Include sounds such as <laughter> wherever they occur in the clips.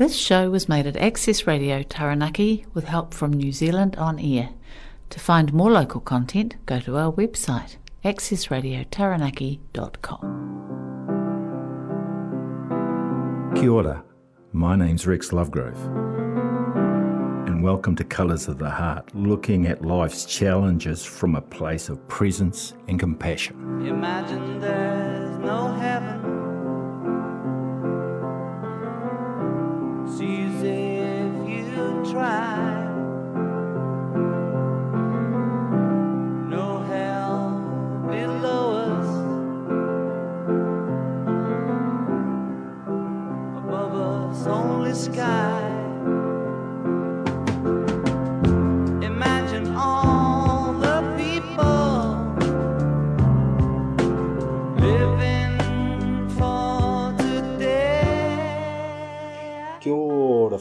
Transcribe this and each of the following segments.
This show was made at Access Radio Taranaki with help from New Zealand On Air. To find more local content, go to our website accessradiotaranaki.com. Kia ora. My name's Rex Lovegrove. And welcome to Colours of the Heart, looking at life's challenges from a place of presence and compassion. Imagine there's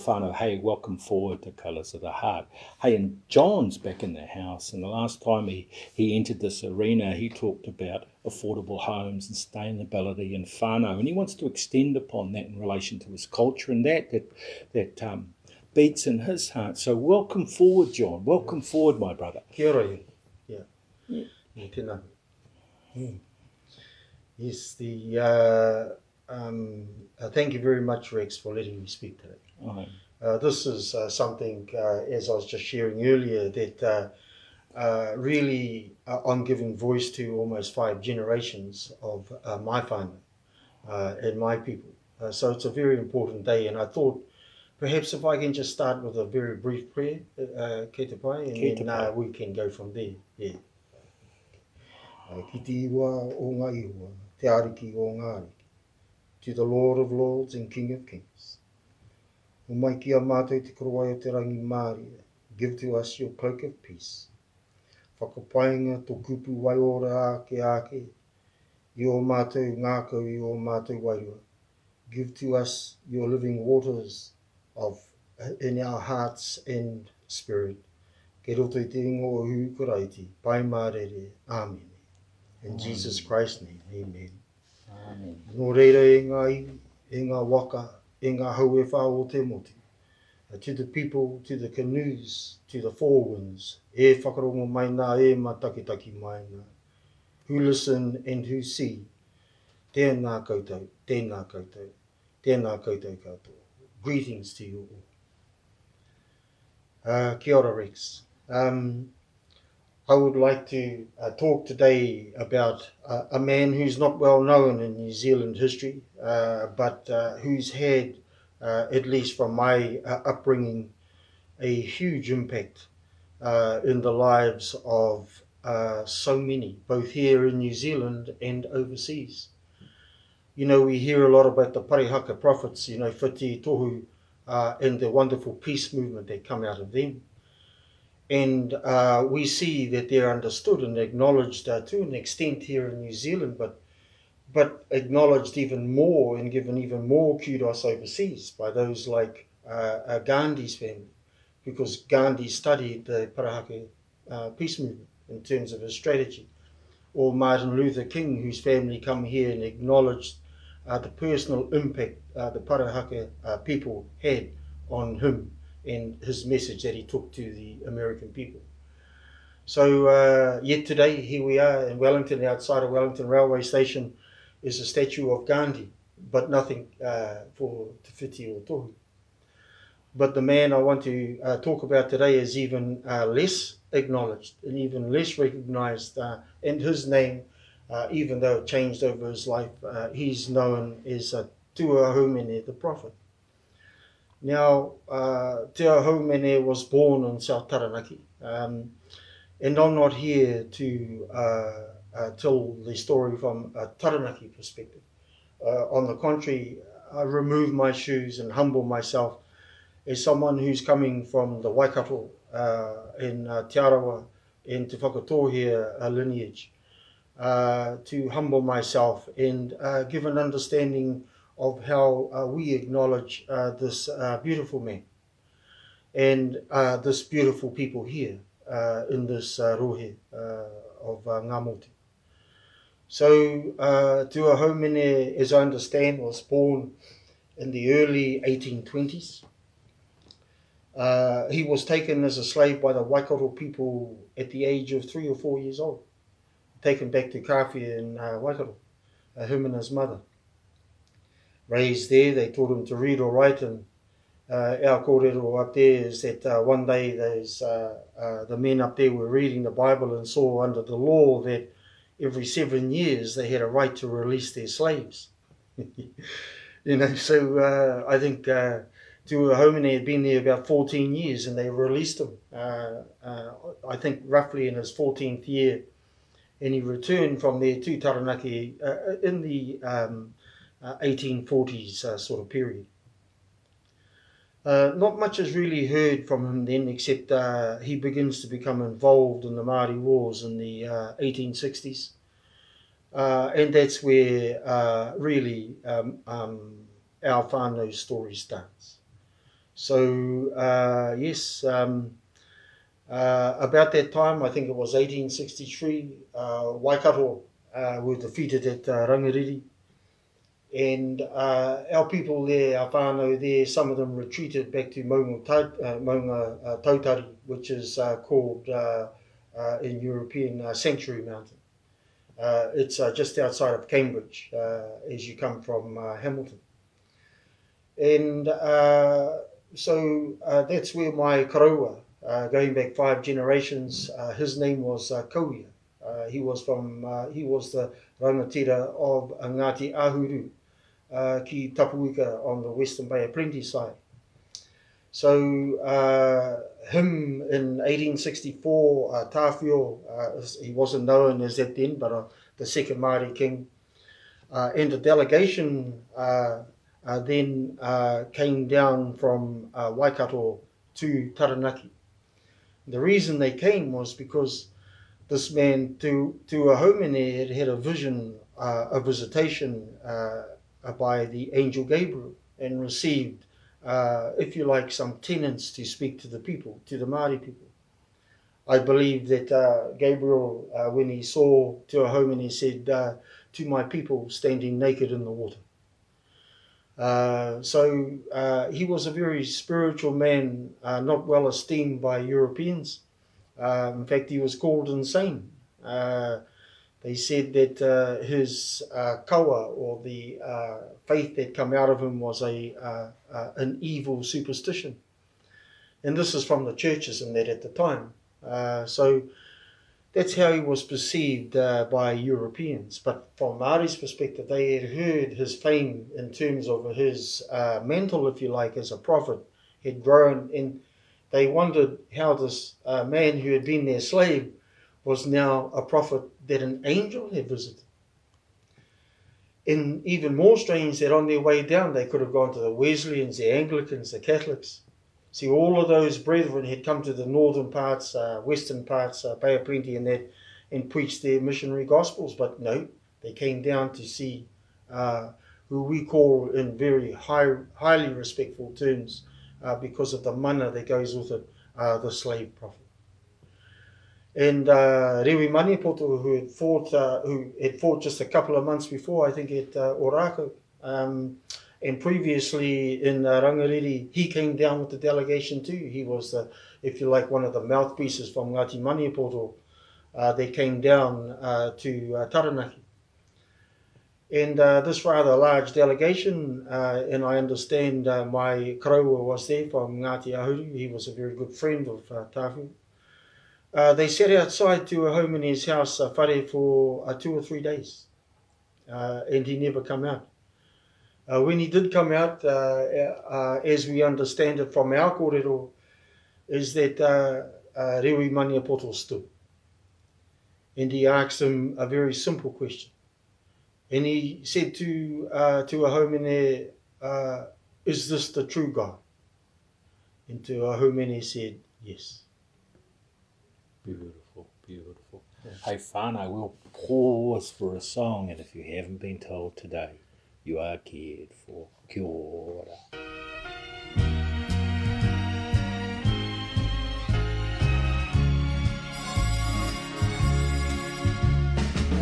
whānau. Hey, welcome forward to Colours of the Heart. Hey, and John's back in the house, and the last time he, he entered this arena, he talked about affordable homes and sustainability and whānau, and he wants to extend upon that in relation to his culture and that that, that um, beats in his heart. So welcome forward, John. Welcome forward, my brother. Kia ora, Ian. yeah. Mm. Tēnā. Mm. Yes, the, uh, um, uh, thank you very much, Rex, for letting me speak today. Uh, this is uh, something, uh, as I was just sharing earlier, that uh, uh, really uh, I'm giving voice to almost five generations of uh, my family uh, and my people. Uh, so it's a very important day, and I thought perhaps if I can just start with a very brief prayer, uh, te pai, and then uh, we can go from there. Yeah. Uh, ki te iwa o ngā iwa, te ariki o ngā ariki, to the Lord of Lords and King of Kings. O mai ki a mātou te korowai o te rangi Māria, give to us your cloak of peace. Whakapainga tō kupu wai ora ake ake, i o mātou ngākau i o mātou wairua. Give to us your living waters of in our hearts and spirit. Ke roto i te ingo o hukuraiti, pai mārere, Amen. In Jesus Christ's name, Amen. Amen. Nō reira e ngā iwi, e ngā waka, e ngā hau e whā o te moti. Uh, to the people, to the canoes, to the four winds, e whakarongo mai nā, e matakitaki mai nā. Who listen and who see. Tēnā koutou, tēnā koutou, tēnā koutou katoa. Greetings to you all. Uh, kia ora, Rex. Um, I would like to uh, talk today about uh, a man who's not well known in New Zealand history, uh, but uh, who's had, uh, at least from my uh, upbringing, a huge impact in the lives of so many, both here in New Zealand and overseas. You know, we hear a lot about the Parihaka prophets, you know, Whiti Tohu, and the wonderful peace movement that come out of them. And uh, we see that they're understood and acknowledged uh, to an extent here in New Zealand, but but acknowledged even more and given even more kudos overseas by those like uh, uh, Gandhi's family, because Gandhi studied the Parihaka uh, peace movement in terms of his strategy, or Martin Luther King, whose family come here and acknowledged uh, the personal impact uh, the Parihaka uh, people had on him and his message that he took to the American people. So uh, yet today, here we are in Wellington, outside of Wellington Railway Station, is a statue of Gandhi, but nothing uh, for Te Whiti or Tohu. But the man I want to uh, talk about today is even uh, less acknowledged and even less recognized, uh, and his name, uh, even though it changed over his life, uh, he's known as uh, Te Ua Haumene, the prophet. Now, uh, Te Haumene was born in South Taranaki, um, and I'm not here to uh, uh, tell the story from a Taranaki perspective. Uh, on the contrary, I remove my shoes and humble myself as someone who's coming from the Waikato uh, in uh, Te Arawa and Te Whakatohea uh, lineage, to humble myself and give an understanding of how uh, we acknowledge uh, this uh, beautiful man and uh, this beautiful people here uh, in this uh, rohe of uh, Ngā Motu. So, uh, Te Ua Haumene, as I understand, was born in the early 1820s. Uh, he was taken as a slave by the Waikato people at the age of three or four years old, taken back to Kawhia in uh, Waikato, uh, him and his mother. Raised there, they taught him to read or write, and uh, our kōrero up there is that uh, one day those, uh, uh, the men up there were reading the Bible and saw under the law that every seven years they had a right to release their slaves. <laughs> you know, so uh, I think uh, Te Ua Haumene had been there about 14 years and they released him, uh, I think roughly in his 14th year. And he returned from there to Taranaki in the um, uh, 1840s uh, sort of period. Uh, not much is really heard from him then, except uh, he begins to become involved in the Māori Wars in the uh, 1860s. Uh, and that's where uh, really um, um, our whānau's story starts. So, uh, yes, um, uh, about that time, I think it was 1863, uh, Waikato uh, were defeated at uh, Rangiriri. And uh, our people there, our whānau there, some of them retreated back to Maunga, uh, Maunga uh, Tautari, which is uh, called uh, uh, in European uh, Sanctuary Mountain. Uh, it's uh, just outside of Cambridge uh, as you come from uh, Hamilton. And uh, so uh, that's where my karaua, uh, going back five generations, uh, his name was uh, Kauia. Uh, he was from uh, he was the rangatira of Ngati Ahuru uh, ki Tapuika on the Western Bay Plenty side. So uh, him in 1864, uh, uh, he wasn't known as that then, but uh, the second Māori king, uh, and a delegation then came down from Waikato to Taranaki. The reason they came was because this man, to, Te Ua Haumene, had had a vision, a visitation by the angel Gabriel and received, uh, if you like, some tenants to speak to the people, to the Māori people. I believe that uh, Gabriel, uh, when he saw Te he said, uh, to my people standing naked in the water. Uh, so uh, he was a very spiritual man, uh, not well esteemed by Europeans. Uh, in fact, he was called insane. Uh, they said that uh, his uh, kawa, or the uh, faith that come out of him, was a uh, uh, an evil superstition. And this is from the churches and that at the time. Uh, so that's how he was perceived by Europeans. But from Māori's perspective, they had heard his fame in terms of his mantle, if you like, as a prophet had grown. And they wondered how this man who had been their slave was now a prophet that an angel had visited. And even more strange that on their way down, they could have gone to the Wesleyans, the Anglicans, the Catholics. See, all of those brethren had come to the northern parts, uh, western parts, uh, Bay of Plenty, and that, and preached their missionary gospels. But no, they came down to see uh, who we call, in very high, highly respectful terms, uh, because of the mana that goes with it, uh, the slave prophet. And uh, Rewi Maniapoto, who had fought, uh, who had fought just a couple of months before, I think at uh, um, and previously in uh, Rangiriri, he came down with the delegation too. He was, the, if you like, one of the mouthpieces from Ngāti Maniapoto. Uh, they came down uh, to uh, Taranaki. And uh, this rather large delegation, uh, and I understand uh, my karaua was there from Ngāti Ahuru. He was a very good friend of uh. Uh, they sat outside Te Ua Haumene his house, uh, whare, for uh, two or three days. Uh, and he never come out. Uh, when he did come out, uh, uh, as we understand it from our kōrero, is that uh, uh, Rewi Maniapoto stood. And he asked him a very simple question. And he said to, uh, Te Ua Haumene, uh, is this the true God? And Te Ua Haumene said, yes. Beautiful, beautiful. Hey, whānau, we'll pause for a song, and if you haven't been told today, you are cared for. Kia ora.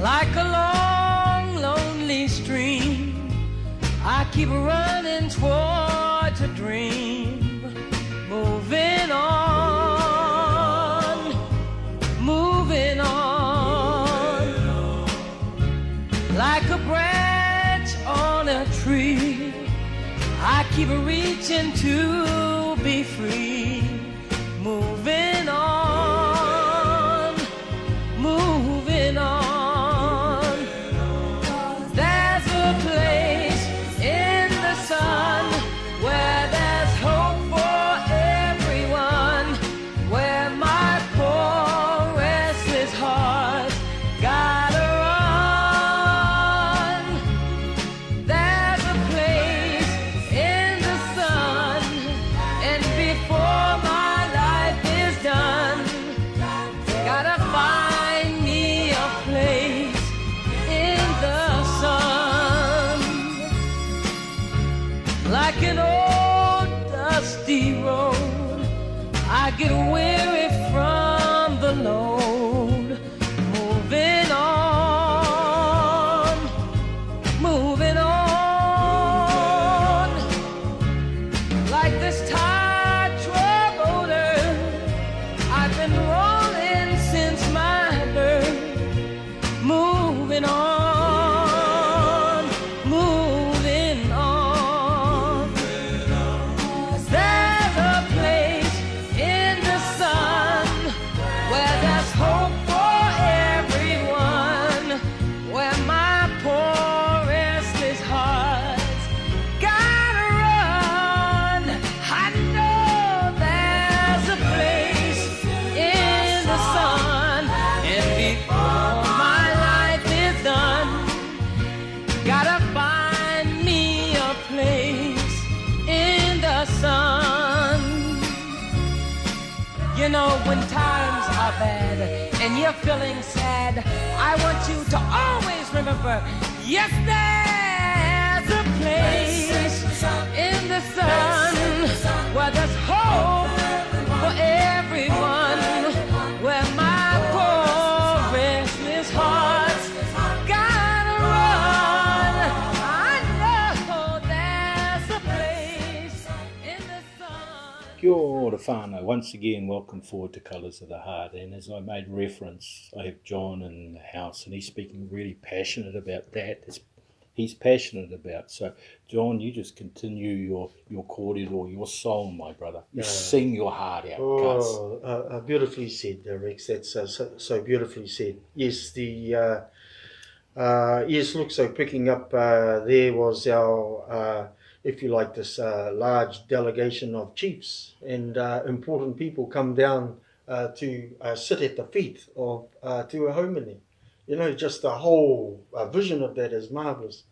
like a long, lonely stream. I keep running towards a dream, keep a reaching to Kia ora whānau. Once again, welcome forward to Colours of the Heart. And as I made reference, I have John in the house and he's speaking really passionate about that. It's, he's passionate about. So, John, you just continue your, your cordial, your song, my brother. You Yeah. sing your heart out. Oh, uh, uh, beautifully said, Rex. That's uh, so, so beautifully said. Yes, the uh, uh, yes. Look, so picking up uh, there was our, uh, if you like, this uh, large delegation of chiefs and uh, important people come down uh, to uh, sit at the feet of uh, Haumene. You know, just the whole uh, vision of that is marvelous.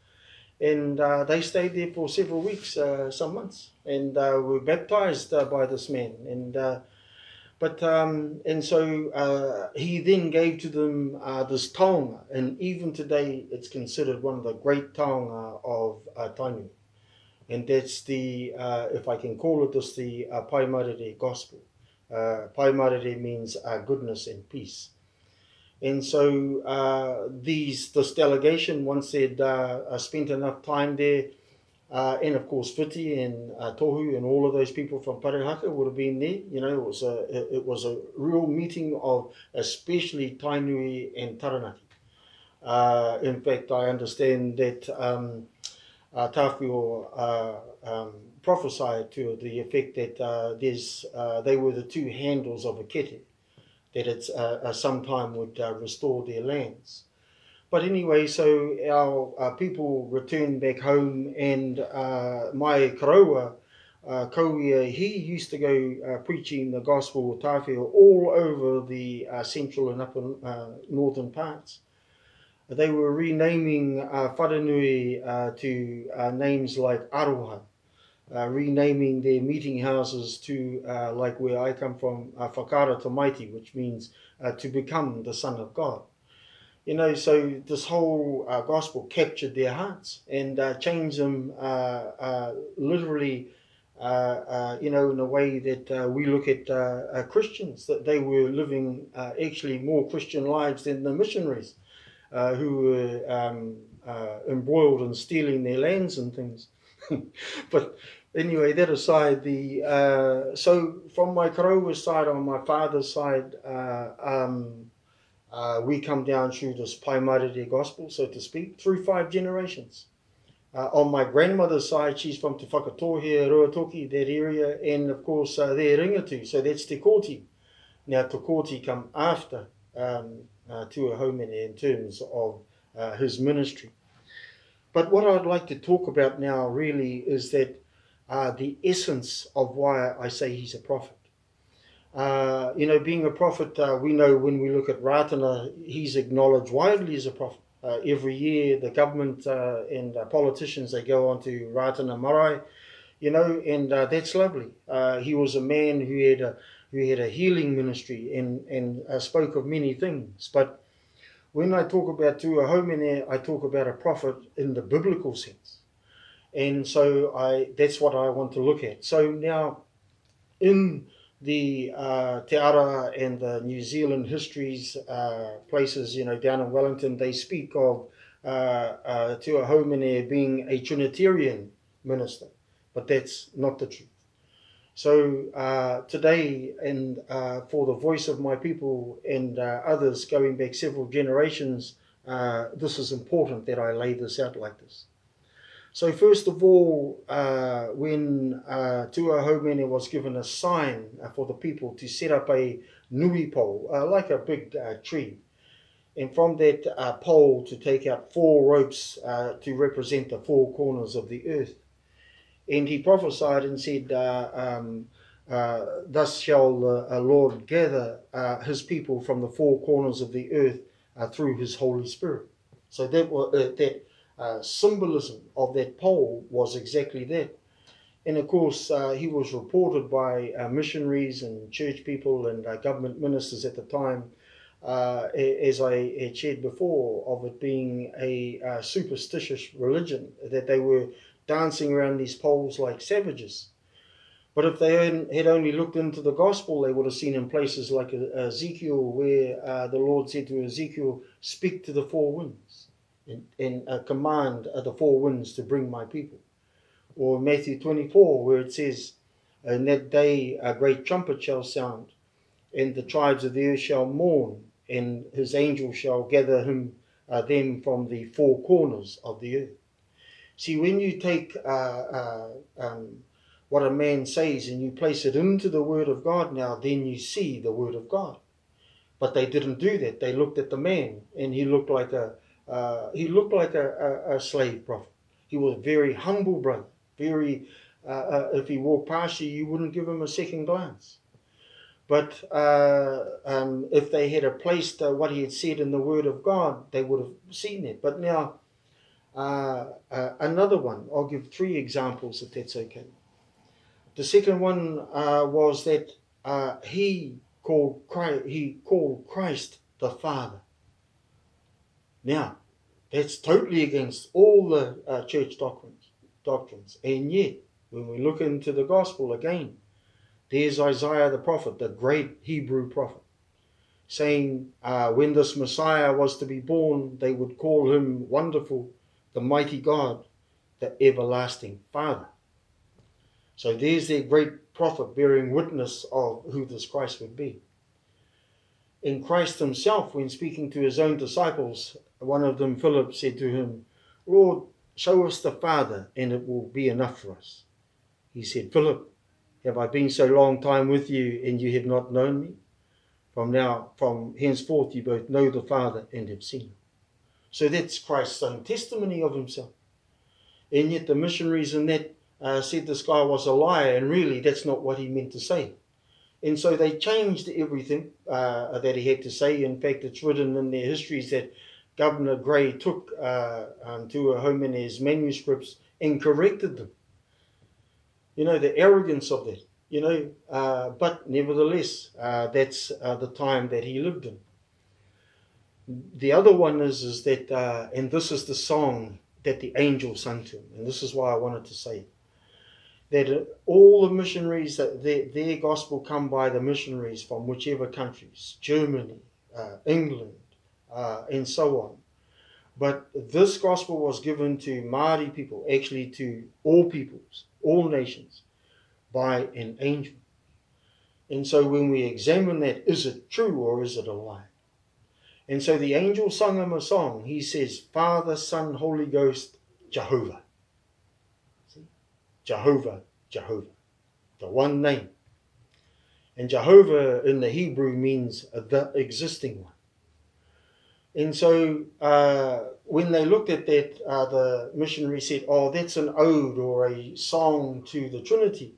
And uh, they stayed there for several weeks, some months, and were baptized by this man. And but um, and so uh, he then gave to them uh, this taonga, and even today it's considered one of the great taonga of uh, Tainui. And that's the, uh, if I can call it this, the uh, Pai Marere gospel. Uh, Pai Marere means uh, goodness and peace. And so uh, these this delegation, once they'd uh, uh, spent enough time there, uh, and of course Whiti and uh, Tohu and all of those people from Parihaka would have been there. You know, it was a it, was a real meeting of especially Tainui and Taranaki. In fact, I understand that um, uh, Tāwhiao uh, um, prophesied to the effect that uh, there's uh, they were the two handles of a kete, that uh, sometime would restore their lands. But anyway, so our people returned back home, and my karaua, uh, he used to go uh, preaching the gospel of Tāwhiao all over the uh, central and upper uh, northern parts. They were renaming uh, uh, to uh, names like Aroha, uh, renaming their meeting houses to, uh, like where I come from, uh, Whakara Tamaiti, which means uh, to become the Son of God. You know, so this whole gospel captured their hearts and changed them literally, you know, in a way that we look at Christians, that they were living actually more Christian lives than the missionaries uh, who were um, uh, embroiled in stealing their lands and things. <laughs> but anyway, that aside, the uh, so from my Karawa side, on my father's side, uh, um, uh, we come down through this Paimarere gospel, so to speak, through five generations. Uh, on my grandmother's side, she's from Te Whakatohea, Ruatoki, that area, and of course uh, they're Ringatu, so that's Te Kooti. Now Te Kooti come after um, uh, Te Ua Haumene in terms of uh, his ministry. But what I'd like to talk about now really is that uh, the essence of why I say he's a prophet. Uh, you know, being a prophet, uh, we know when we look at Ratana, he's acknowledged widely as a prophet. Uh, every year, the government uh, and politicians they go on to Ratana Marae, you know, and that's lovely. He was a man who had a who had a healing ministry and and uh, spoke of many things. But when I talk about Te Ua Haumene, I talk about a prophet in the biblical sense, and so I that's what I want to look at. So now, in the uh, Te Ara and the New Zealand histories uh, places, you know, down in Wellington, they speak of uh, uh, Te Ua Haumene being a Trinitarian minister, but that's not the truth. So uh, today, and uh, for the voice of my people and uh, others going back several generations, uh, this is important that I lay this out like this. So first of all, uh, when uh, Te Ua Haumene was given a sign uh, for the people to set up a nui pole, like a big tree, and from that pole to take out four ropes to represent the four corners of the earth. And he prophesied and said, uh, um, uh, Thus shall the uh, Lord gather uh, his people from the four corners of the earth uh, through his Holy Spirit. So that, uh, that symbolism of that pole was exactly that. And of course, he was reported by missionaries and church people and government ministers at the time, as I had shared before, of it being a superstitious religion, that they were dancing around these poles like savages. But if they hadn't- only looked into the gospel, they would have seen in places like Ezekiel, where uh, the Lord said to Ezekiel, Speak to the four winds and, and uh, command the four winds to bring my people. Or Matthew 24, where it says, In that day a great trumpet shall sound, and the tribes of the earth shall mourn, and his angels shall gather him uh, them from the four corners of the earth. See, when you take uh, uh, um, what a man says and you place it into the Word of God now, then you see the Word of God. But they didn't do that. They looked at the man, and he looked like a uh, he looked like a, a, a slave prophet. He was very humble brother. Very, uh, uh, if he walked past you, you wouldn't give him a second glance. But uh, um, if they had placed what he had said in the Word of God, they would have seen it. But now, uh, uh, another one. I'll give three examples if that's okay. The second one uh, was that uh, he called Christ, he called Christ the Father. Now, that's totally against all the uh, church doctrines, doctrines. And yet, when we look into the gospel again, there's Isaiah the prophet, the great Hebrew prophet, saying uh, when this Messiah was to be born, they would call him Wonderful, the Mighty God, the Everlasting Father. So there's their great prophet bearing witness of who this Christ would be. In Christ himself, when speaking to his own disciples, one of them, Philip, said to him, Lord, show us the Father, and it will be enough for us. He said, Philip, have I been so long time with you, and you have not known me? From now, from henceforth, you both know the Father and have seen him. So that's Christ's own testimony of himself. And yet the missionaries in that uh, said this guy was a liar, and really that's not what he meant to say. And so they changed everything uh, that he had to say. In fact, it's written in their histories that Governor Grey took uh, um, Te Ua Haumene's manuscripts and corrected them. You know, the arrogance of that, you know, uh, but nevertheless, uh, that's uh, the time that he lived in. The other one is, is that, uh, and this is the song that the angel sung to him, and this is why I wanted to say that all the missionaries that their, their gospel come by the missionaries from whichever countries germany uh, england uh, and so on But this gospel was given to Māori people, actually to all peoples, all nations, by an angel. And so when we examine that, is it true or is it a lie? And so the angel sung him a song. He says, Father, Son, Holy Ghost, Jehovah. See? Jehovah, Jehovah. The one name. And Jehovah in the Hebrew means the existing one. And so uh, when they looked at that, uh, the missionary said, Oh, that's an ode or a song to the Trinity.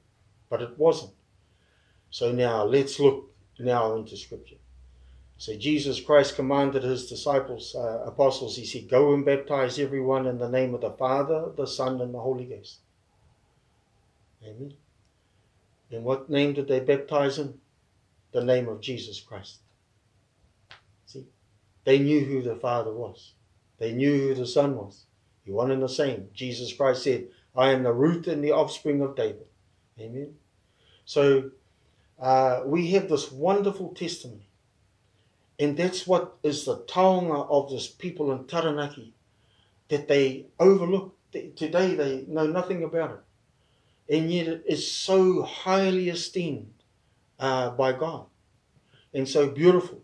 But it wasn't. So now let's look now into Scripture. So Jesus Christ commanded his disciples, uh, apostles, he said, Go and baptize everyone in the name of the Father, the Son, and the Holy Ghost. Amen. In what name did they baptize him? The name of Jesus Christ. See? They knew who the Father was. They knew who the Son was. He one and the same. Jesus Christ said, I am the root and the offspring of David. Amen. So uh, we have this wonderful testimony. And that's what is the taonga of this people in Taranaki, that they overlook. Today they know nothing about it and yet it is so highly esteemed uh, by God and so beautiful.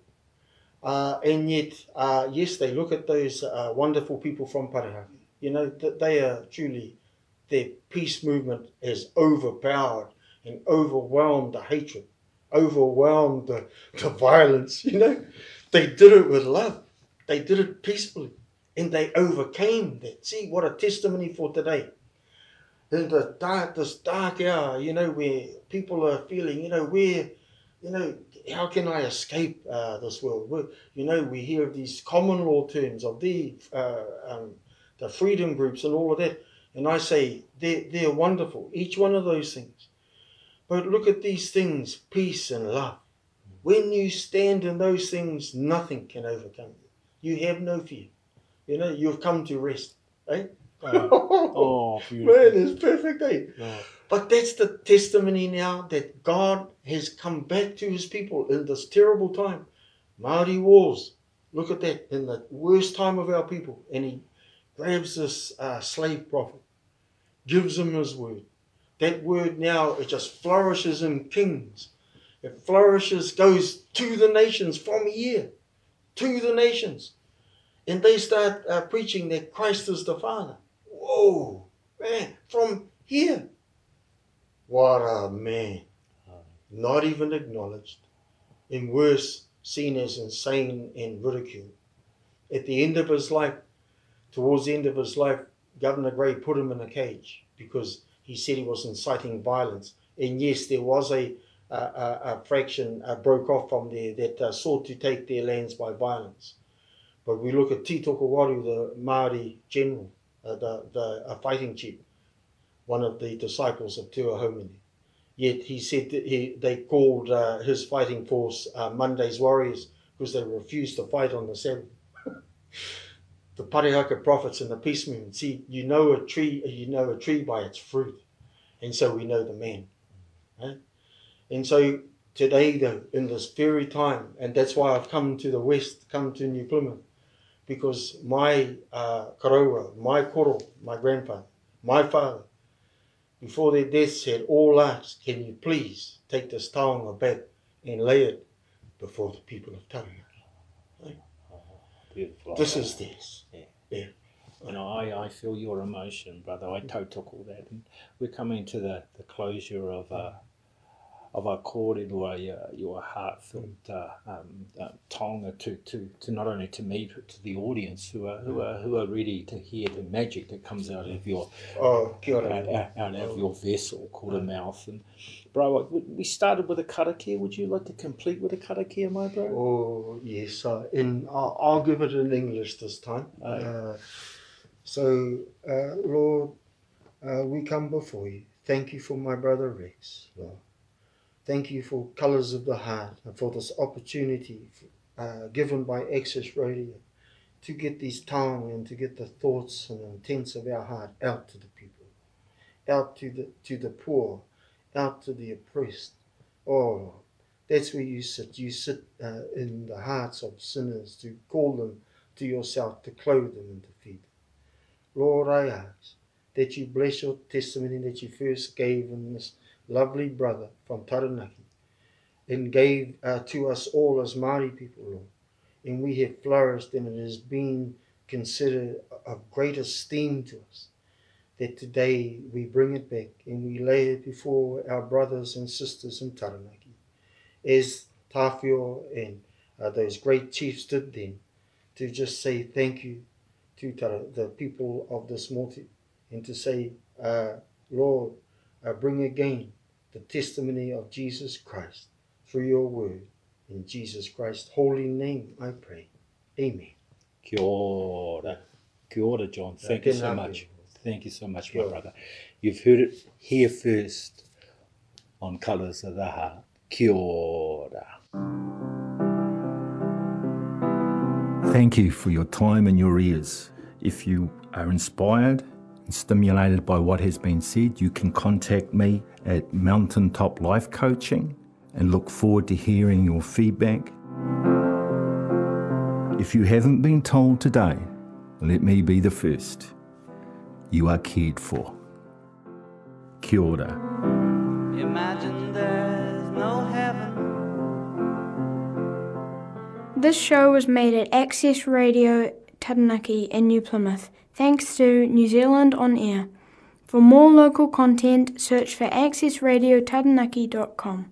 Uh, and yet, uh, yes, they look at those uh, wonderful people from Parihaka. You know, that they are truly, their peace movement has overpowered and overwhelmed the hatred, overwhelmed the, the violence, you know. They did it with love. They did it peacefully. And they overcame that. See, what a testimony for today in the dark, this dark hour, you know, where people are feeling, you know, where, you know, how can I escape uh, this world? You know, we hear of these common law terms of the uh, um, the freedom groups and all of that, and I say they're, they're wonderful, each one of those things. But look at these things, peace and love. When you stand in those things, nothing can overcome you. You have no fear. You know, you've come to rest. Eh? Oh, beautiful. Man, it's perfect, eh? Oh. But that's the testimony now that God has come back to his people in this terrible time. Maori wars. Look at that. In the worst time of our people. And he grabs this uh, slave prophet, gives him his word. That word now, it just flourishes in kings. It flourishes, goes to the nations from here, to the nations. And they start uh, preaching that Christ is the Father. Whoa, man, from here. What a man. Not even acknowledged. And worse, seen as insane and ridiculed. At the end of his life, towards the end of his life, Governor Grey put him in a cage because he said he was inciting violence. And yes, there was a, a, a, a fraction uh, broke off from there that uh, sought to take their lands by violence. But we look at Tito Kawaru, the Māori general, uh, the, the a fighting chief, one of the disciples of Te Homini. Yet he said that he, they called uh, his fighting force uh, Monday's Warriors because they refused to fight on the Sabbath. <laughs> the Parihaka prophets and the peace movement. See, you know a tree, you know a tree by its fruit, and so we know the man. Right? And so today, though, in this very time, and that's why I've come to the west, come to New Plymouth, because my uh, karaua, my koro, my grandfather, my father, before their deaths said, all asked, can you please take this taonga back and lay it before the people of Taranaki? Beautiful. This is this. Yeah. Yeah. Know, I, I feel your emotion, brother. I mm. took all that. And we're coming to the, the closure of a, of a kōrero, your, your heartfelt uh, um, uh, tonga to, to, to not only to me, but to the audience who are, who are, who are ready to hear the magic that comes out of your, Oh, out, out, out of your vessel called a mouth. And, bro, we started with a karakia. Would you like to complete with a karakia, my bro? Oh, yes. Uh, in, I'll, I'll give it in English this time. Uh, so, uh, Lord, uh, we come before you. Thank you for my brother Rex, Lord. Thank you for Colours of the Heart and for this opportunity uh, given by Access Radio to get these tongue and to get the thoughts and intents of our heart out to the people, out to the to the poor, out to the oppressed. Oh, that's where you sit. You sit uh, in the hearts of sinners to call them to yourself to clothe them and to feed them. Lord, I ask that you bless your testimony that you first gave in this lovely brother from Taranaki and gave uh, to us all as Māori people, Lord. And we have flourished and it has been considered of great esteem to us that today we bring it back and we lay it before our brothers and sisters in Taranaki. As Tāwhiao and uh, those great chiefs did then, to just say thank you to Tara, the people of this Moti and to say, uh, Lord, uh, bring again the testimony of Jesus Christ through your word. In Jesus Christ's holy name I pray. Amen. Kia ora. Kia ora, John. Thank you so much. Thank you so much, my brother. You've heard it here first on Colours of the Heart. Kia ora. Thank you for your time and your ears. If you are inspired stimulated by what has been said, you can contact me at Mountaintop Life Coaching and look forward to hearing your feedback. If you haven't been told today, let me be the first. You are cared for. Kia ora. Imagine there's no heaven. This show was made at Access Radio Taranaki in New Plymouth, thanks to New Zealand On Air. For more local content, search for accessradiotaranaki.com.